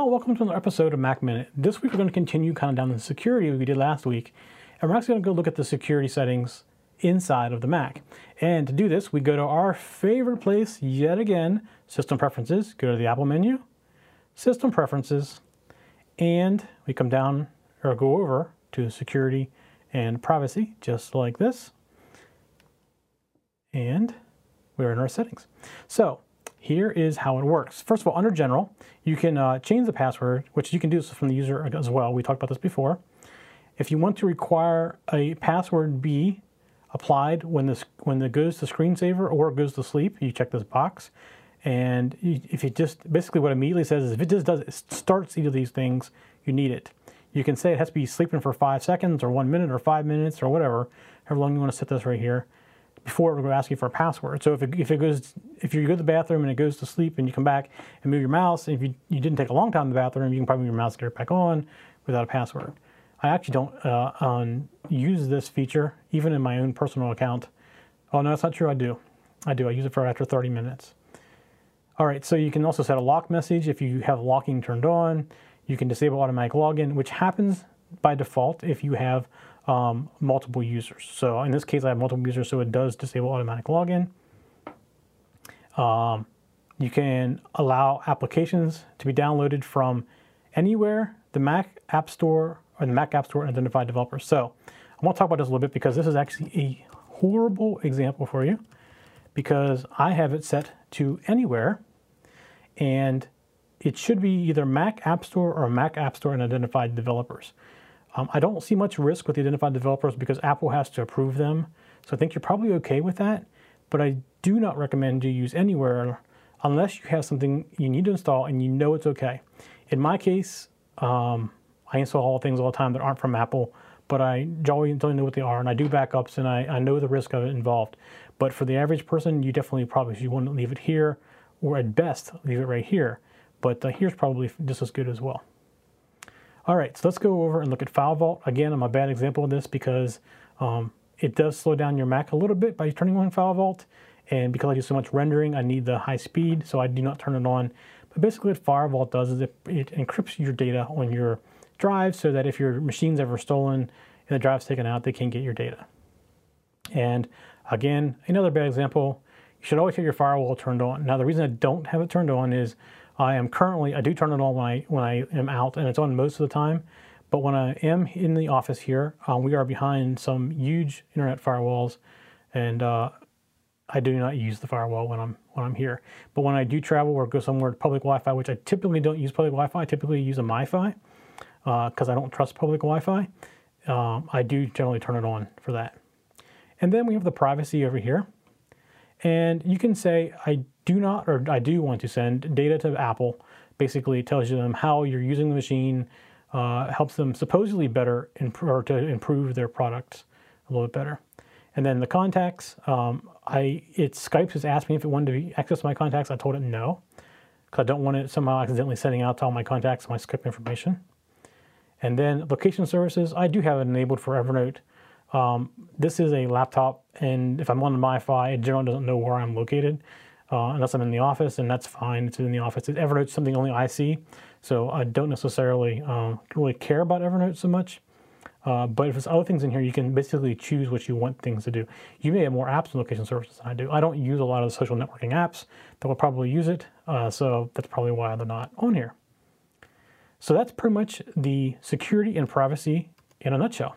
Well, welcome to another episode of Mac Minute. This week we're going to continue kind of down the security we did last week, and we're actually going to go look at the security settings inside of the Mac. And to do this, we go to our favorite place yet again, System Preferences, go to the Apple menu, System Preferences, and we come down or go over to Security and Privacy, just like this. And we're in our settings. So here is how it works. First of all, under General, you can uh, change the password, which you can do from the user as well. We talked about this before. If you want to require a password be applied when this when it goes to screensaver or goes to sleep, you check this box. And if it just basically what immediately says is if it just does it starts either of these things, you need it. You can say it has to be sleeping for five seconds or one minute or five minutes or whatever, however long you want to set this right here before it will ask you for a password. So if it, if it goes, if you go to the bathroom and it goes to sleep and you come back and move your mouse, and if you, you didn't take a long time in the bathroom, you can probably move your mouse and get it back on without a password. I actually don't uh, um, use this feature even in my own personal account. Oh no, that's not true. I do. I do. I use it for after 30 minutes. All right, so you can also set a lock message if you have locking turned on. You can disable automatic login, which happens by default if you have um, multiple users. So in this case, I have multiple users, so it does disable automatic login. Um, you can allow applications to be downloaded from anywhere, the Mac App Store or the Mac App Store and identified developers. So I want to talk about this a little bit because this is actually a horrible example for you because I have it set to anywhere and it should be either Mac App Store or Mac App Store and identified developers. Um, I don't see much risk with the identified developers because Apple has to approve them. So I think you're probably okay with that. But I do not recommend you use anywhere unless you have something you need to install and you know it's okay. In my case, um, I install all things all the time that aren't from Apple, but I generally don't know what they are, and I do backups, and I, I know the risk of it involved. But for the average person, you definitely probably should want to leave it here, or at best, leave it right here. But uh, here's probably just as good as well. All right, so let's go over and look at FileVault. Again, I'm a bad example of this because um, it does slow down your Mac a little bit by turning on FileVault. And because I do so much rendering, I need the high speed, so I do not turn it on. But basically what FileVault does is it, it encrypts your data on your drive so that if your machine's ever stolen and the drive's taken out, they can't get your data. And again, another bad example, you should always have your firewall turned on. Now the reason I don't have it turned on is I am currently, I do turn it on when I, when I am out and it's on most of the time. But when I am in the office here, um, we are behind some huge internet firewalls and uh, I do not use the firewall when I'm when I'm here. But when I do travel or go somewhere to public Wi-Fi, which I typically don't use public Wi-Fi, I typically use a MiFi because uh, I don't trust public Wi-Fi. Um, I do generally turn it on for that. And then we have the privacy over here. And you can say, I do not, or I do want to send data to Apple. Basically, it tells you them how you're using the machine, uh, helps them supposedly better, imp- or to improve their products a little bit better. And then the contacts, um, I it Skype has asked me if it wanted to access my contacts. I told it no, because I don't want it somehow accidentally sending out to all my contacts my Skype information. And then location services, I do have it enabled for Evernote. Um, this is a laptop, and if I'm on MiFi, it generally doesn't know where I'm located uh, unless I'm in the office, and that's fine. It's in the office. It's Evernote's something only I see, so I don't necessarily uh, really care about Evernote so much. Uh, but if there's other things in here, you can basically choose what you want things to do. You may have more apps and location services than I do. I don't use a lot of the social networking apps that will probably use it, uh, so that's probably why they're not on here. So that's pretty much the security and privacy in a nutshell.